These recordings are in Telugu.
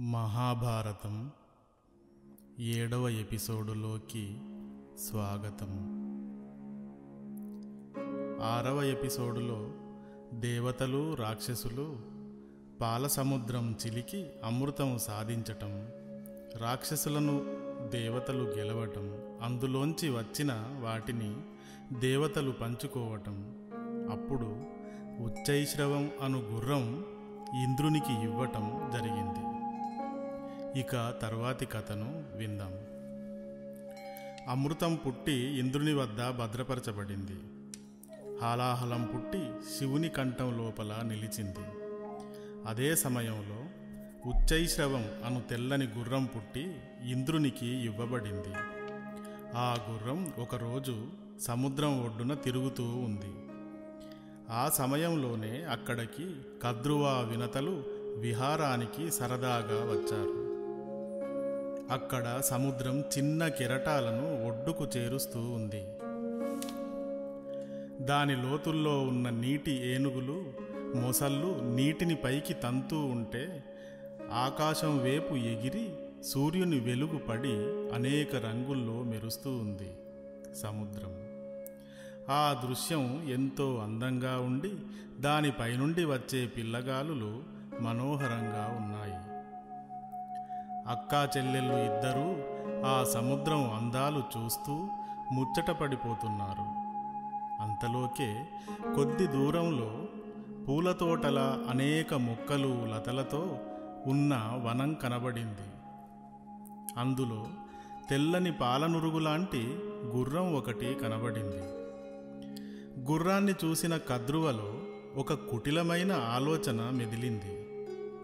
మహాభారతం ఏడవ ఎపిసోడులోకి స్వాగతం. ఆరవ ఎపిసోడులో దేవతలు రాక్షసులు పాలసముద్రం చిలికి అమృతం సాధించటం రాక్షసులను దేవతలు గెలవటం అందులోంచి వచ్చిన వాటిని దేవతలు పంచుకోవటం. అప్పుడు ఉచ్చైశ్రవం అను గుర్రం ఇంద్రునికి ఇవ్వటం జరిగింది. ఇక తర్వాతి కథను విందాం. అమృతం పుట్టి ఇంద్రుని వద్ద భద్రపరచబడింది. హాలాహలం పుట్టి శివుని కంఠం లోపల నిలిచింది. అదే సమయంలో ఉచ్చైశ్రవం అను తెల్లని గుర్రం పుట్టి ఇంద్రునికి ఇవ్వబడింది. ఆ గుర్రం ఒకరోజు సముద్రం ఒడ్డున తిరుగుతూ ఉంది. ఆ సమయంలోనే అక్కడికి కద్రువా వినతలు విహారానికి సరదాగా వచ్చారు. అక్కడ సముద్రం చిన్న కెరటాలను ఒడ్డుకు చేరుస్తూ ఉంది. దాని లోతుల్లో ఉన్న నీటి ఏనుగులు మొసళ్ళు నీటిని పైకి తంతూ ఉంటే ఆకాశం వేపు ఎగిరి సూర్యుని వెలుగు పడి అనేక రంగుల్లో మెరుస్తూ ఉంది సముద్రం. ఆ దృశ్యం ఎంతో అందంగా ఉండి దానిపైనుండి వచ్చే పిల్లగాలులు మనోహరంగా ఉన్నాయి. అక్కా చెల్లెళ్ళు ఇద్దరూ ఆ సముద్రం అందాలు చూస్తూ ముచ్చటపడిపోతున్నారు అంతలోకే కొద్ది దూరంలో పూల తోటల అనేక మొక్కలు లతలతో ఉన్న వనం కనబడింది. అందులో తెల్లని పాలనురుగులాంటి గుర్రం ఒకటి కనబడింది. గుర్రాన్ని చూసిన కద్రువలో ఒక కుటిలమైన ఆలోచన మెదిలింది.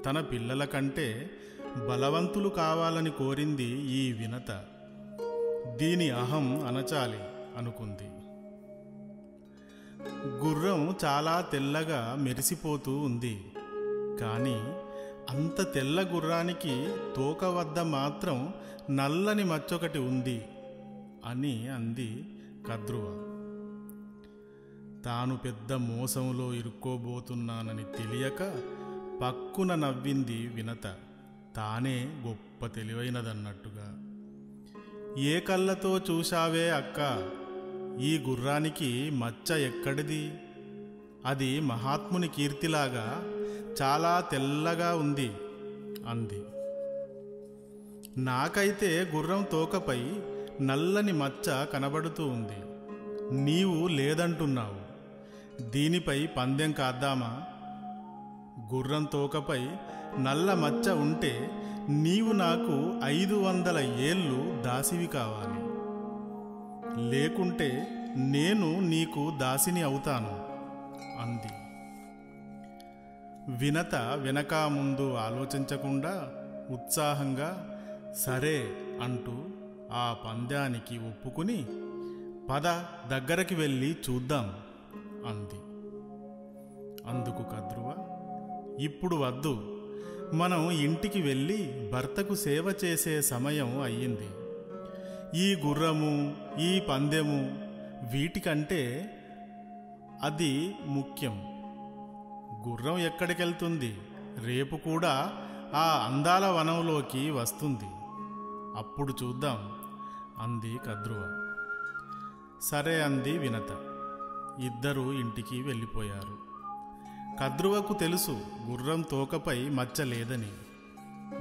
తన పిల్లల కంటే బలవంతులు కావాలని కోరింది ఈ వినత. దీని అహం అనచాలి అనుకుంది. గుర్రం చాలా తెల్లగా మెరిసిపోతూ ఉంది. కానీ అంత తెల్ల గుర్రానికి తోక వద్ద మాత్రం నల్లని మచ్చొకటి ఉంది అని అంది కద్రువ. తాను పెద్ద మోసంలో ఇరుక్కోబోతున్నానని తెలియక పక్కున నవ్వింది వినత. తానే గొప్ప తెలివైనదన్నట్టుగా. ఏ కళ్ళతో చూశావే అక్క? ఈ గుర్రానికి మచ్చ ఎక్కడిది? అది మహాత్ముని కీర్తిలాగా చాలా తెల్లగా ఉంది అంది. నాకైతే గుర్రం తోకపై నల్లని మచ్చ కనబడుతూ ఉంది. నీవు లేదంటున్నావు. దీనిపై పందెం కాద్దామా? గుర్రం తోకపై నల్ల మచ్చ ఉంటే నీవు నాకు ఐదు వందల ఏళ్ళు దాసివి కావాలి. లేకుంటే నేను నీకు దాసిని అవుతాను అంది. వినత వెనక ముందు ఆలోచించకుండా ఉత్సాహంగా సరే అంటూ ఆ పందానికి ఒప్పుకుని పద దగ్గరికి వెళ్ళి చూద్దాం అంది. అందుకు కద్రువ ఇప్పుడు వద్దు. మనం ఇంటికి వెళ్ళి భర్తకు సేవ చేసే సమయం అయ్యింది. ఈ గుర్రము ఈ పందెము వీటికంటే అది ముఖ్యం. గుర్రం ఎక్కడికెళ్తుంది? రేపు కూడా ఆ అందాల వనంలోకి వస్తుంది. అప్పుడు చూద్దాం అంది కద్రువ. సరే అంది వినత. ఇద్దరూ ఇంటికి వెళ్ళిపోయారు. కద్రువకు తెలుసు గుర్రం తోకపై మచ్చ లేదని.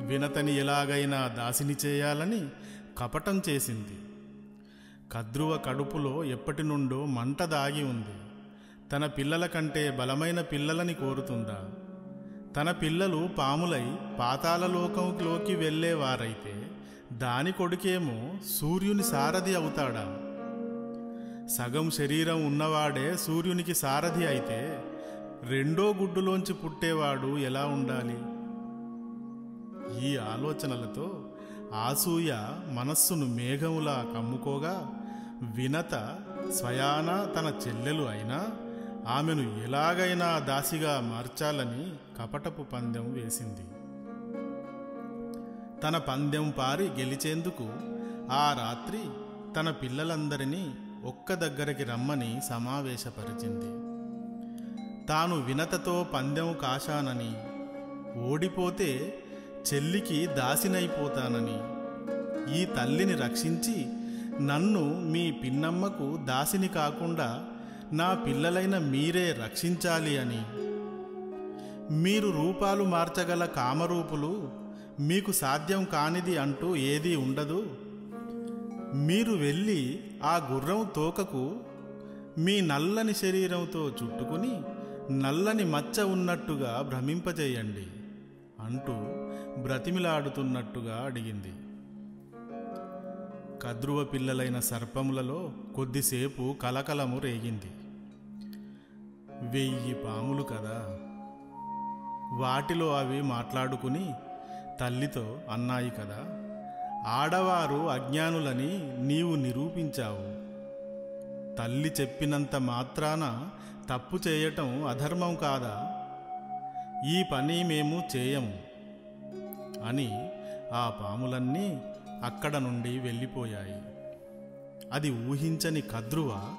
వినతని ఎలాగైనా దాసిని చేయాలని కపటం చేసింది. కద్రువ కడుపులో ఎప్పటి నుండో మంట దాగి ఉంది. తన పిల్లల కంటే బలమైన పిల్లలని కోరుతుందా. తన పిల్లలు పాములై పాతాళలోకంలోకి వెళ్ళేవారైతే దాని కొడుకేమో సూర్యుని సారథి అవుతాడా? సగం శరీరం ఉన్నవాడే సూర్యునికి సారథి అయితే రెండో గుడ్డులోంచి పుట్టేవాడు ఎలా ఉండాలి? ఈ ఆలోచనలతో ఆసూయ మనస్సును మేఘములా కమ్ముకోగా వినత స్వయాన తన చెల్లెలు అయినా ఆమెను ఎలాగైనా దాసిగా మార్చాలని కపటపు పందెం వేసింది. తన పందెం పారి గెలిచేందుకు ఆ రాత్రి తన పిల్లలందరినీ ఒక్క దగ్గరికి రమ్మని సమావేశపరిచింది. తాను వినతతో పందెం కాశానని. ఓడిపోతే చెల్లికి దాసినైపోతానని. ఈ తల్లిని రక్షించి నన్ను మీ పిన్నమ్మకు దాసిని కాకుండా నా పిల్లలైన మీరే రక్షించాలి అని. మీరు రూపాలు మార్చగల కామరూపులు మీకు సాధ్యం కానిది అంటూ ఏదీ ఉండదు. మీరు వెళ్ళి ఆ గుర్రం తోకకు మీ నల్లని శరీరంతో చుట్టుకుని నల్లని మచ్చ ఉన్నట్టుగా భ్రమింపజేయండి అంటూ బ్రతిమిలాడుతున్నట్టుగా అడిగింది. కద్రువ పిల్లలైన సర్పములలో కొద్దిసేపు కలకలము రేగింది. వెయ్యి పాములు కదా. వాటిలో అవి మాట్లాడుకుని తల్లితో అన్నాయి కదా ఆడవారు అజ్ఞానులని నీవు నిరూపించావు. తల్లి చెప్పినంత మాత్రాన తప్పు చేయటం అధర్మం కాదా? ఈ పని మేము చేయము అని ఆ పాములన్నీ అక్కడ నుండి వెళ్ళిపోయాయి. అది ఊహించని కద్రువ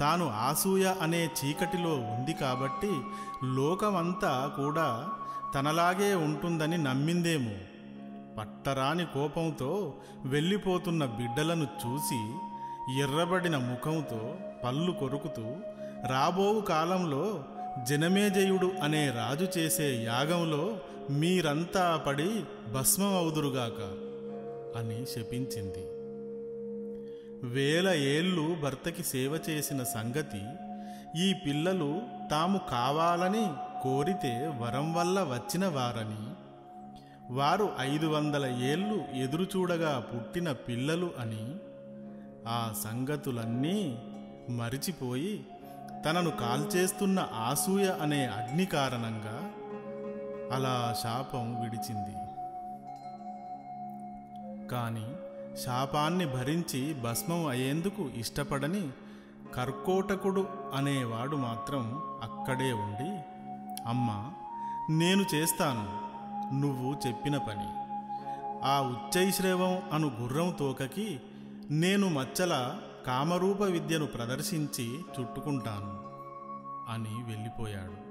తాను ఆసూయ అనే చీకటిలో ఉంది కాబట్టి లోకమంతా కూడా తనలాగే ఉంటుందని నమ్మిందేమో. పట్టరాని కోపంతో వెళ్ళిపోతున్న బిడ్డలను చూసి ఎర్రబడిన ముఖంతో పళ్ళు కొరుకుతూ రాబోవు కాలంలో జనమేజయుడు అనే రాజు చేసే యాగంలో మీరంతా పడి భస్మం అవుదురుగాక అని శపించింది. వేల ఏళ్ళు భర్తకి సేవ చేసిన సంగతి ఈ పిల్లలు తాము కావాలని కోరితే వరం వల్ల వచ్చిన వారని. వారు ఐదు వందల ఏళ్ళు ఎదురుచూడగా పుట్టిన పిల్లలు అని ఆ సంగతులన్నీ మరిచిపోయి తనను కాల్చేస్తున్న ఆసూయ అనే అగ్ని కారణంగా అలా శాపం విడిచింది. కాని శాపాన్ని భరించి భస్మం అయ్యేందుకు ఇష్టపడని కర్కోటకుడు అనేవాడు మాత్రం అక్కడే ఉండి అమ్మా నేను చేస్తాను నువ్వు చెప్పిన పని. ఆ ఉచ్చైశ్రవం అను గుర్రం తోకకి నేను మచ్చల కామరూప విద్యను ప్రదర్శించి చుట్టుకుంటాను అని వెళ్ళిపోయాడు.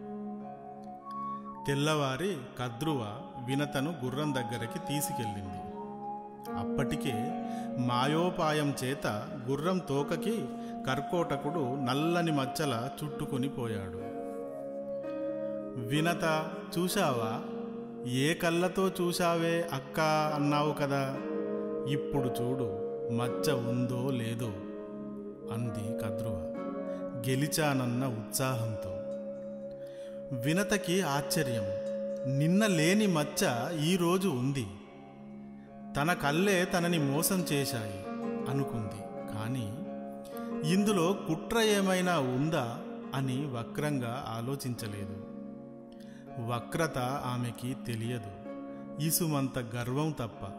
తెల్లవారి కద్రువ వినతను గుర్రం దగ్గరికి తీసుకెళ్ళింది. అప్పటికే మాయోపాయం చేత గుర్రం తోకకి కర్కోటకుడు నల్లని మచ్చల చుట్టుకుని పోయాడు. వినత చూశావా? ఏ కళ్ళతో చూశావే అక్క అన్నావు కదా? ఇప్పుడు చూడు మచ్చ ఉందో లేదో. అంది కద్రువ. గెలిచానన్న ఉత్సాహంతో. వినతకి ఆశ్చర్యం. నిన్న లేని మచ్చ ఈరోజు ఉంది. తన కళ్ళే తనని మోసం చేశాయి అనుకుంది. కానీ ఇందులో కుట్ర ఏమైనా ఉందా అని వక్రంగా ఆలోచించలేదు. వక్రత ఆమెకి తెలియదు. ఇసుమంత గర్వం తప్ప.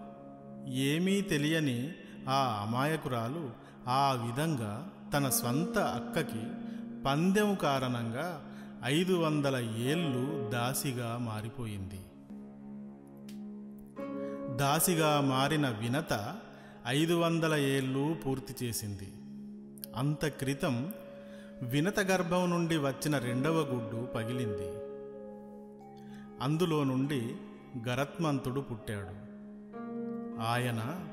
ఏమీ తెలియని ఆ అమాయకురాలు ఆ విధంగా తన స్వంత అక్కకి పందెం కారణంగా ఐదు వందల ఏళ్ళు దాసిగా మారిపోయింది. దాసిగా మారిన వినత ఐదు వందల ఏళ్ళు పూర్తి చేసింది. అంత క్రితం వినత గర్భం నుండి వచ్చిన రెండవ గుడ్డు పగిలింది. అందులో నుండి గరత్మంతుడు పుట్టాడు. ఆయన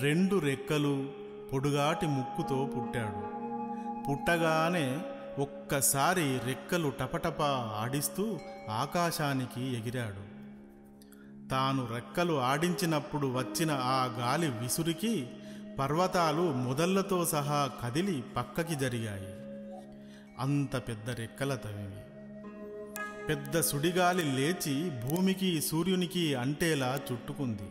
రెండు రెక్కలు పొడుగాటి ముక్కుతో పుట్టాడు. పుట్టగానే ఒక్కసారి రెక్కలు టపటప ఆడిస్తూ ఆకాశానికి ఎగిరాడు. తాను రెక్కలు ఆడించినప్పుడు వచ్చిన ఆ గాలి విసురికి పర్వతాలు మొదళ్ళతో సహా కదిలి పక్కకి జరిగాయి. అంత పెద్ద రెక్కల తవివి పెద్ద సుడిగాలి లేచి భూమికి సూర్యునికి అంటేలా చుట్టుకుంది.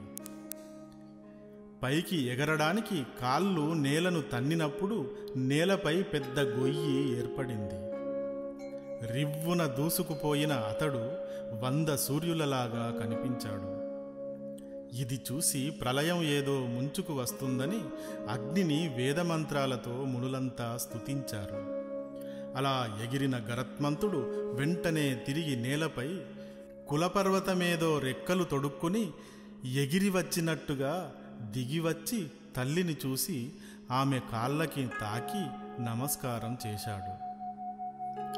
పైకి ఎగరడానికి కాళ్ళు నేలను తన్నినప్పుడు నేలపై పెద్ద గొయ్యి ఏర్పడింది. రివ్వున దూసుకుపోయిన అతడు వంద సూర్యులలాగా కనిపించాడు. ఇది చూసి ప్రళయం ఏదో ముంచుకు వస్తుందని అగ్నిని వేదమంత్రాలతో మునులంతా స్తుతించారు. అలా ఎగిరిన గరత్మంతుడు వెంటనే తిరిగి నేలపై కులపర్వతమేదో రెక్కలు తొడుక్కుని ఎగిరి వచ్చినట్టుగా దిగివచ్చి తల్లిని చూసి ఆమె కాళ్ళకి తాకి నమస్కారం చేశాడు.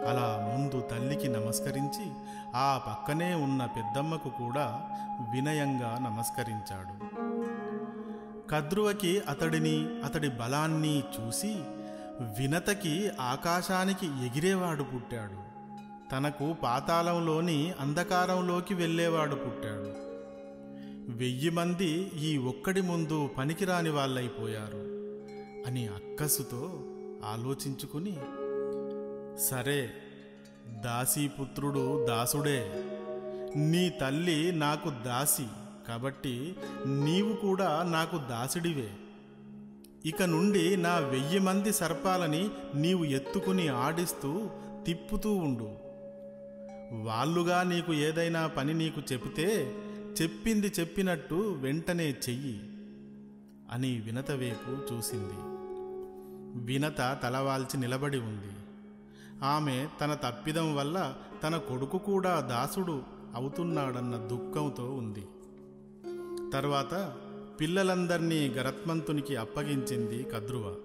అలా ముందు తల్లికి నమస్కరించి ఆ పక్కనే ఉన్న పెద్దమ్మకు కూడా వినయంగా నమస్కరించాడు. కద్రువకి అతడిని అతడి బలాన్ని చూసి వినతకి ఆకాశానికి ఎగిరేవాడు పుట్టాడు. తనకు పాతాళంలోని అంధకారంలోకి వెళ్ళేవాడు పుట్టాడు. వెయ్యి మంది ఈ ఒక్కడి ముందు పనికిరాని వాళ్ళైపోయారు అని అక్కసుతో ఆలోచించుకుని సరే దాసీపుత్రుడు దాసుడే నీ తల్లి నాకు దాసి కాబట్టి నీవు కూడా నాకు దాసుడివే. ఇక నుండి నా వెయ్యి మంది సర్పాలని నీవు ఎత్తుకుని ఆడిస్తూ తిప్పుతూ ఉండు. వాళ్ళుగా నీకు ఏదైనా పని నీకు చెబితే చెప్పింది చెప్పినట్టు వెంటనే చెయ్యి అని వినత వైపు చూసింది. వినత తలవాల్చి నిలబడి ఉంది. ఆమె తన తప్పిదం వల్ల తన కొడుకు కూడా దాసుడు అవుతున్నాడన్న దుఃఖంతో ఉంది. తర్వాత పిల్లలందర్నీ గరత్మంతునికి అప్పగించింది కద్రువ.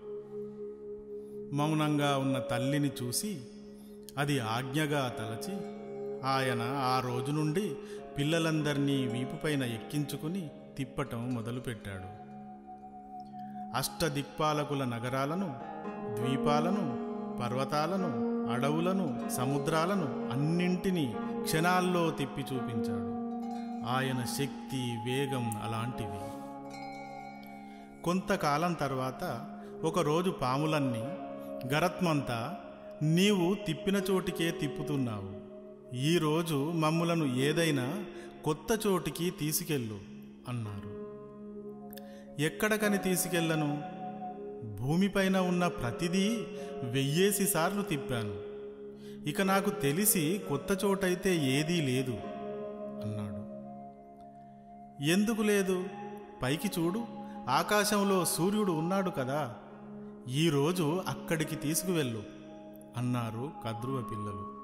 మౌనంగా ఉన్న తల్లిని చూసి అది ఆజ్ఞగా తలచి ఆయన ఆ రోజు నుండి పిల్లలందరినీ వీపుపైన ఎక్కించుకుని తిప్పటం మొదలుపెట్టాడు. అష్టదిక్పాలకుల నగరాలను ద్వీపాలను పర్వతాలను అడవులను సముద్రాలను అన్నింటినీ క్షణాల్లో తిప్పి చూపించాడు. ఆయన శక్తి వేగం అలాంటివి. కొంతకాలం తర్వాత ఒకరోజు పాములన్నీ గరత్మంతా నీవు తిప్పిన చోటికే తిప్పుతున్నావు. ఈరోజు మమ్ములను ఏదైనా కొత్త చోటికి తీసుకెళ్ళు అన్నారు. ఎక్కడకని తీసుకెళ్ళను? భూమిపైన ఉన్న ప్రతిదీ వెయ్యేసి సార్లు తిప్పాను. ఇక నాకు తెలిసి కొత్త చోటైతే ఏదీ లేదు అన్నాడు. ఎందుకు లేదు? పైకి చూడు ఆకాశంలో సూర్యుడు ఉన్నాడు కదా ఈరోజు అక్కడికి తీసుకువెళ్ళు అన్నారు కద్రువ పిల్లలు.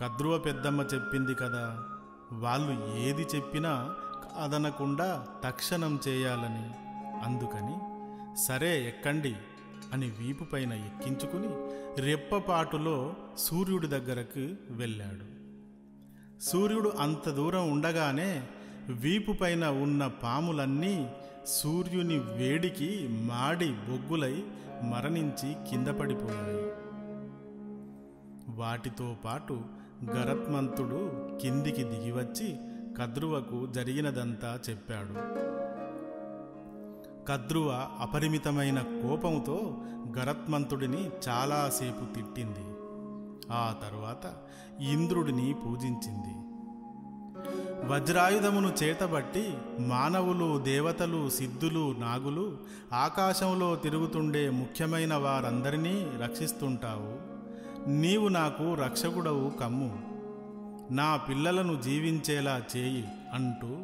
కద్రువ పెద్దమ్మ చెప్పింది కదా. వాళ్ళు ఏది చెప్పినా కాదనకుండా తక్షణం చేయాలని. అందుకని సరే ఎక్కండి అని వీపు పైన ఎక్కించుకుని రెప్పపాటులో సూర్యుడి దగ్గరకు వెళ్ళాడు. సూర్యుడు అంత దూరం ఉండగానే వీపు పైన ఉన్న పాములన్నీ సూర్యుని వేడికి మాడి బొగ్గులై మరణించి కింద పడిపోయాయి. వాటితో పాటు గరత్మంతుడు కిందికి దిగివచ్చి కద్రువకు జరిగినదంతా చెప్పాడు. కద్రువ అపరిమితమైన కోపంతో గరత్మంతుడిని చాలాసేపు తిట్టింది. ఆ తరువాత ఇంద్రుడిని పూజించింది. వజ్రాయుధమును చేతబట్టి మానవులు దేవతలు సిద్ధులు నాగులు ఆకాశంలో తిరుగుతుండే ముఖ్యమైన వారందరినీ రక్షిస్తుంటావు. నీవు నాకు రక్షకుడవు కమ్ము. నా పిల్లలను జీవించేలా చేయి అంటూ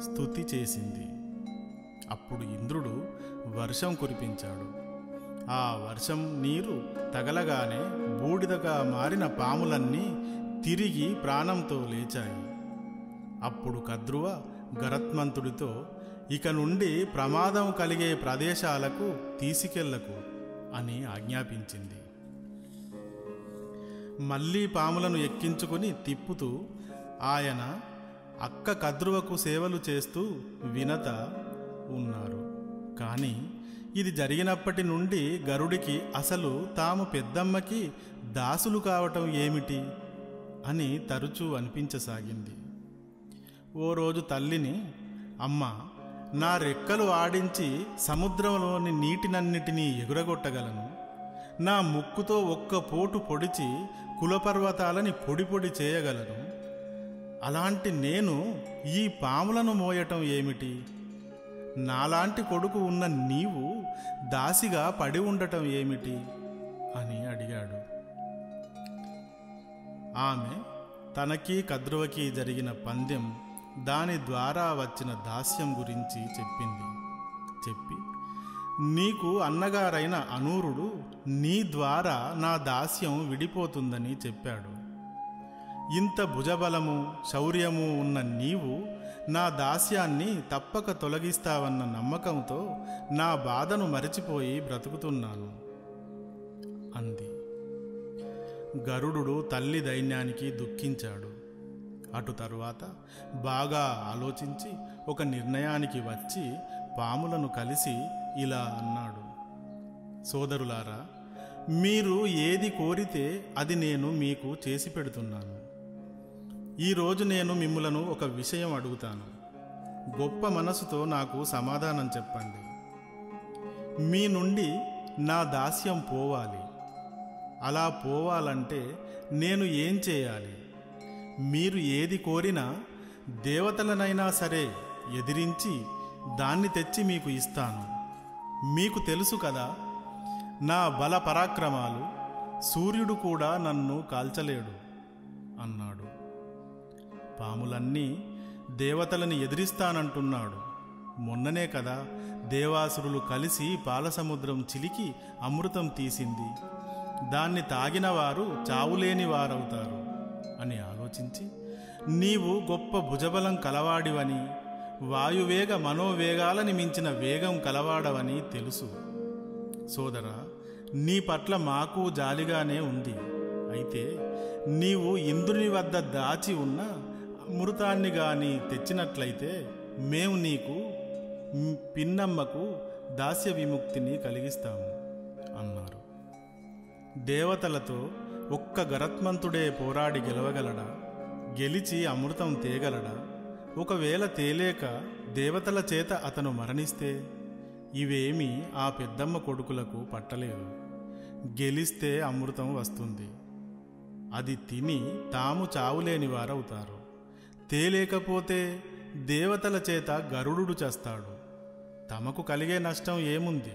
స్థుతి చేసింది. అప్పుడు ఇంద్రుడు వర్షం కురిపించాడు. ఆ వర్షం నీరు తగలగానే బూడిదగా మారిన పాములన్నీ తిరిగి ప్రాణంతో లేచాయి. అప్పుడు కద్రువ గరత్మంతుడితో ఇక నుండి ప్రమాదం కలిగే ప్రదేశాలకు తీసుకెళ్ళకు అని ఆజ్ఞాపించింది. మళ్ళీ పాములను ఎక్కించుకుని తిప్పుతూ ఆయన అక్క కద్రువకు సేవలు చేస్తూ వినత ఉన్నారు. కానీ ఇది జరిగినప్పటి నుండి గరుడికి అసలు తాము పెద్దమ్మకి దాసులు కావటం ఏమిటి అని తరచూ అనిపించసాగింది. ఓ రోజు తల్లిని అమ్మ నా రెక్కలు ఆడించి సముద్రంలోని నీటినన్నిటినీ ఎగురగొట్టగలను. నా ముక్కుతో ఒక్క పోటు పొడిచి కులపర్వతాలని పొడి పొడి చేయగలను. అలాంటి నేను ఈ పాములను మోయటం ఏమిటి? నాలాంటి కొడుకు ఉన్న నీవు దాసిగా పడి ఉండటం ఏమిటి? అని అడిగాడు. ఆమె తనకి కద్రువకి జరిగిన పందెం దాని ద్వారా వచ్చిన దాస్యం గురించి చెప్పింది. చెప్పి నీకు అన్నగారైన అనూరుడు నీ ద్వారా నా దాస్యం విడిపోతుందని చెప్పాడు. ఇంత భుజబలము శౌర్యము ఉన్న నీవు నా దాస్యాన్ని తప్పక తొలగిస్తావన్న నమ్మకంతో నా బాధను మరచిపోయి బ్రతుకుతున్నాను అంది. గరుడు తల్లి దైన్యానికి దుఃఖించాడు. అటు తరువాత బాగా ఆలోచించి ఒక నిర్ణయానికి వచ్చి పాములను కలిసి ఇలా అన్నాడు. సోదరులారా మీరు ఏది కోరితే అది నేను మీకు చేసి పెడుతున్నాను. ఈరోజు నేను మిమ్ములను ఒక విషయం అడుగుతాను. గొప్ప మనసుతో నాకు సమాధానం చెప్పండి. మీ నుండి నా దాస్యం పోవాలి. అలా పోవాలంటే నేను ఏం చేయాలి? మీరు ఏది కోరినా దేవతలనైనా సరే ఎదిరించి దాన్ని తెచ్చి మీకు ఇస్తాను. మీకు తెలుసు కదా నా బల పరాక్రమాలు సూర్యుడు కూడా నన్ను కాల్చలేడు అన్నాడు. పాములన్నీ దేవతలని ఎదిరిస్తానంటున్నాడు. మొన్ననే కదా దేవాసురులు కలిసి పాలసముద్రం చిలికి అమృతం తీసింది. దాన్ని తాగిన వారు చావులేని వారవుతారు అని ఆలోచించి నీవు గొప్ప భుజబలం కలవాడివని వాయువేగ మనోవేగాలని మించిన వేగం కలవాడవని తెలుసు. సోదరా నీ పట్ల మాకు జాలిగానే ఉంది. అయితే నీవు ఇంద్రుని వద్ద దాచి ఉన్న అమృతాన్ని గాని తెచ్చినట్లయితే మేము నీకు పిన్నమ్మకు దాస్య విముక్తిని కలిగిస్తాము అన్నారు. దేవతలతో ఒక్క గరత్మంతుడే పోరాడి గెలవగలడా? గెలిచి అమృతం తేగలడా? ఒకవేళ తేలేక దేవతల చేత అతను మరణిస్తే ఇవేమీ ఆ పెద్దమ్మ కొడుకులకు పట్టలేదు. గెలిస్తే అమృతం వస్తుంది. అది తిని తాము చావులేని వారవుతారు. తేలేకపోతే దేవతల చేత గరుడు చేస్తాడు. తమకు కలిగే నష్టం ఏముంది?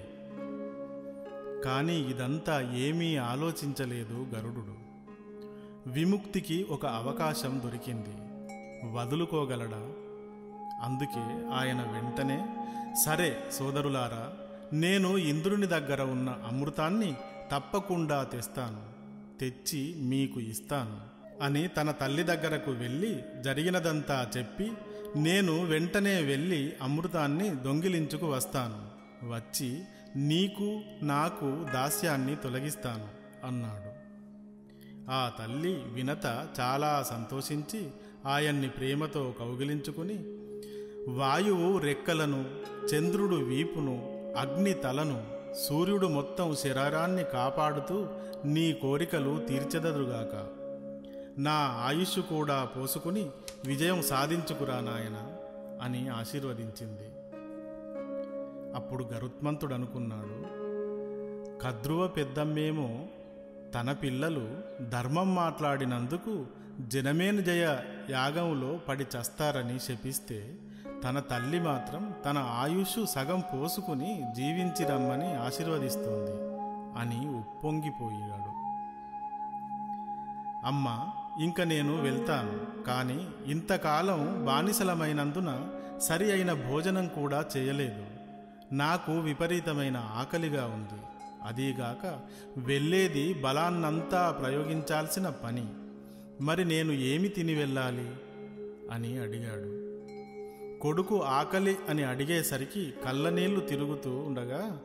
కానీ ఇదంతా ఏమీ ఆలోచించలేదు గరుడు విముక్తికి ఒక అవకాశం దొరికింది. వదులుకోగలడా? అందుకే ఆయన వెంటనే సరే సోదరులారా నేను ఇంద్రుని దగ్గర ఉన్న అమృతాన్ని తప్పకుండా తెస్తాను తెచ్చి మీకు ఇస్తాను అని తన తల్లి దగ్గరకు వెళ్ళి జరిగినదంతా చెప్పి నేను వెంటనే వెళ్ళి అమృతాన్ని దొంగిలించుకు వస్తాను వచ్చి నీకు నాకు దాస్యాన్ని తొలగిస్తాను అన్నాడు. ఆ తల్లి వినత చాలా సంతోషించి ఆయన్ని ప్రేమతో కౌగిలించుకుని వాయువు రెక్కలను చంద్రుడు వీపును అగ్ని తలను సూర్యుడు మొత్తం శరీరాన్ని కాపాడుతూ నీ కోరికలు తీర్చెదరుగాక. నా ఆయుష్ కూడా పోసుకుని విజయం సాధించుకురా నాయన అని ఆశీర్వదించింది. అప్పుడు గరుత్మంతుడు అనుకున్నాడు కద్రువ పెద్దమ్మేమో తన పిల్లలు ధర్మం మాట్లాడినందుకు జనమేను జయ యాగంలో పడి చస్తారని శపిస్తే తన తల్లి మాత్రం తన ఆయుష్ సగం పోసుకుని జీవించి రమ్మని ఆశీర్వదిస్తోంది అని ఉప్పొంగిపోయాడు. అమ్మ ఇంక నేను వెళ్తాను కానీ ఇంతకాలం బానిసలమైనందున సరి అయిన భోజనం కూడా చేయలేదు. నాకు విపరీతమైన ఆకలిగా ఉంది. అదీగాక వెళ్ళేది బలాన్నంతా ప్రయోగించాల్సిన పని. మరి నేను ఏమి తిని వెళ్ళాలి? అని అడిగాడు. కొడుకు ఆకలి అని అడిగేసరికి కళ్ళనీళ్ళు తిరుగుతూ ఉండగా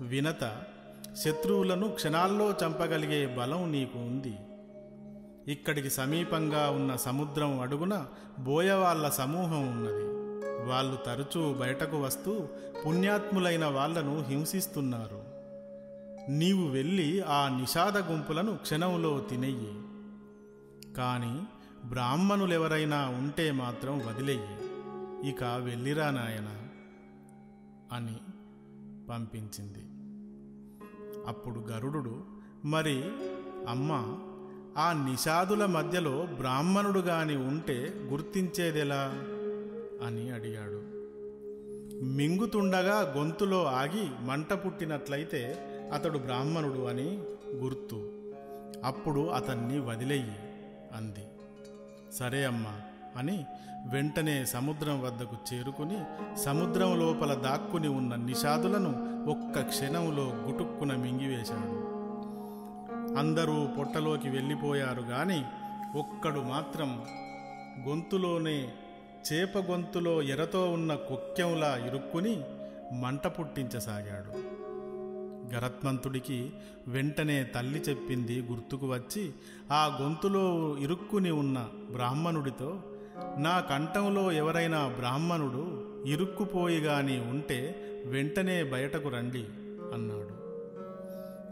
వినత శత్రువులను క్షణాల్లో చంపగలిగే బలం నీకు ఉంది. ఇక్కడికి సమీపంగా ఉన్న సముద్రం అడుగున బోయవాళ్ళ సమూహం ఉన్నది. వాళ్ళు తరచూ బయటకు వస్తూ పుణ్యాత్ములైన వాళ్ళను హింసిస్తున్నారు. నీవు వెళ్ళి ఆ నిషాద గుంపులను క్షణంలో తినెయ్యి కాని బ్రాహ్మణులెవరైనా ఉంటే మాత్రం వదిలేయి. ఇక వెళ్ళిరా నాయన అని పంపించింది. అప్పుడు గరుడు మరి అమ్మ ఆ నిషాదుల మధ్యలో బ్రాహ్మణుడు గాని ఉంటే గుర్తించేదెలా? అని అడిగాడు. మింగుతుండగా గొంతులో ఆగి మంట పుట్టినట్లయితే అతడు బ్రాహ్మణుడు అని గుర్తు. అప్పుడు అతన్ని వదిలేయి. అంది. సరే అమ్మా అని వెంటనే సముద్రం వద్దకు చేరుకుని సముద్రం లోపల దాక్కుని ఉన్న నిషాదులను ఒక్క క్షణంలో గుటుక్కున మింగివేశాడు. అందరూ పొట్టలోకి వెళ్ళిపోయారు గాని ఒక్కడు మాత్రం గొంతులోనే చేప గొంతులో ఎరతో ఉన్న కుక్కెంలా ఇరుక్కుని మంట పుట్టించసాగాడు. గరత్మంతుడికి వెంటనే తల్లి చెప్పింది గుర్తుకు వచ్చి ఆ గొంతులో ఇరుక్కుని ఉన్న బ్రాహ్మణుడితో నా కంఠంలో ఎవరైనా బ్రాహ్మణుడు ఇరుక్కుపోయి గాని ఉంటే వెంటనే బయటకు రండి అన్నాడు.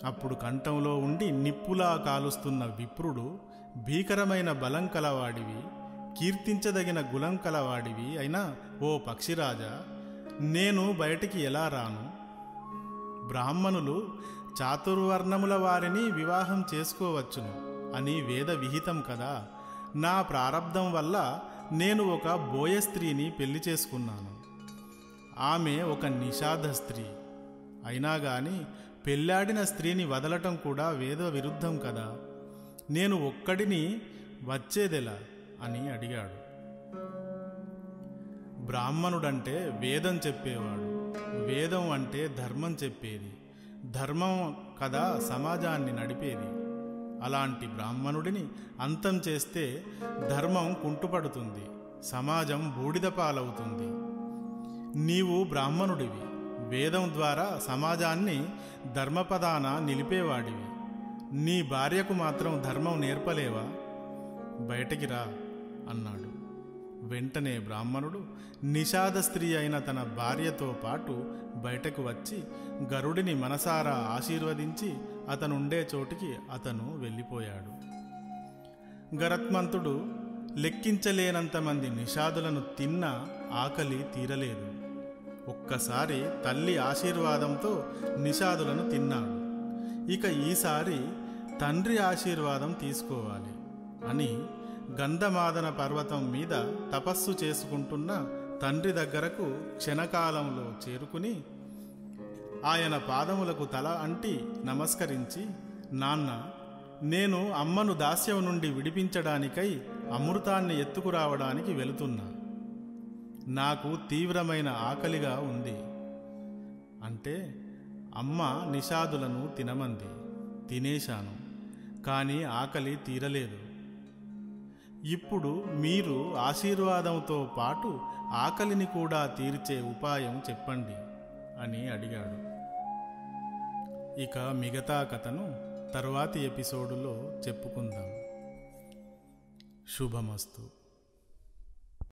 అప్పుడు కంఠంలో ఉండి నిప్పులా కాలుస్తున్న విప్రుడు భీకరమైన బలం కలవాడివి కీర్తించదగిన గులం కలవాడివి అయినా ఓ పక్షిరాజా నేను బయటికి ఎలా రాను? బ్రాహ్మణులు చాతుర్వర్ణముల వారిని వివాహం చేసుకోవచ్చును అని వేద విహితం కదా. నా ప్రారబ్ధం వల్ల నేను ఒక బోయ స్త్రీని పెళ్ళి చేసుకున్నాను. ఆమె ఒక నిషాద స్త్రీ. అయినా గాని పెళ్ళాడిన స్త్రీని వదలటం కూడా వేద విరుద్ధం కదా. నేను ఒక్కడిని వచ్చేదెలా అని అడిగాడు. బ్రాహ్మణుడంటే వేదం చెప్పేవాడు. వేదం అంటే ధర్మం చెప్పేది. ధర్మం కదా సమాజాన్ని నడిపేది. అలాంటి బ్రాహ్మణుడిని అంతం చేస్తే ధర్మం కుంటుపడుతుంది. సమాజం బూడిద పాలవుతుంది. నీవు బ్రాహ్మణుడివి. వేదం ద్వారా సమాజాన్ని ధర్మపదాన నిలిపేవాడివి. నీ భార్యకు మాత్రం ధర్మం నేర్పలేవా? బయటికి రా అన్నాడు. వెంటనే బ్రాహ్మణుడు నిషాద స్త్రీ అయిన తన భార్యతో పాటు బయటకు వచ్చి గరుడిని మనసారా ఆశీర్వదించి అతనుండే చోటికి అతను వెళ్ళిపోయాడు. గరత్మంతుడు లెక్కించలేనంతమంది నిషాదులను తిన్న ఆకలి తీరలేదు. ఒక్కసారి తల్లి ఆశీర్వాదంతో నిషాదులను తిన్నాడు. ఇక ఈసారి తండ్రి ఆశీర్వాదం తీసుకోవాలి అని గంధమాదన పర్వతం మీద తపస్సు చేసుకుంటున్న తండ్రి దగ్గరకు క్షణకాలంలో చేరుకుని ఆయన పాదములకు తల అంటి నమస్కరించి నాన్న నేను అమ్మను దాస్యం నుండి విడిపించడానికై అమృతాన్ని ఎత్తుకురావడానికి వెళుతున్నా. నాకు తీవ్రమైన ఆకలిగా ఉంది అంటే అమ్మ నిషాదులను తినమంది. తినేశాను. కానీ ఆకలి తీరలేదు. ఇప్పుడు మీరు ఆశీర్వాదంతో పాటు ఆకలిని కూడా తీర్చే ఉపాయం చెప్పండి అని అడిగాడు. ఇక మిగతా కథను తర్వాతి ఎపిసోడులో చెప్పుకుందాం. శుభమస్తు.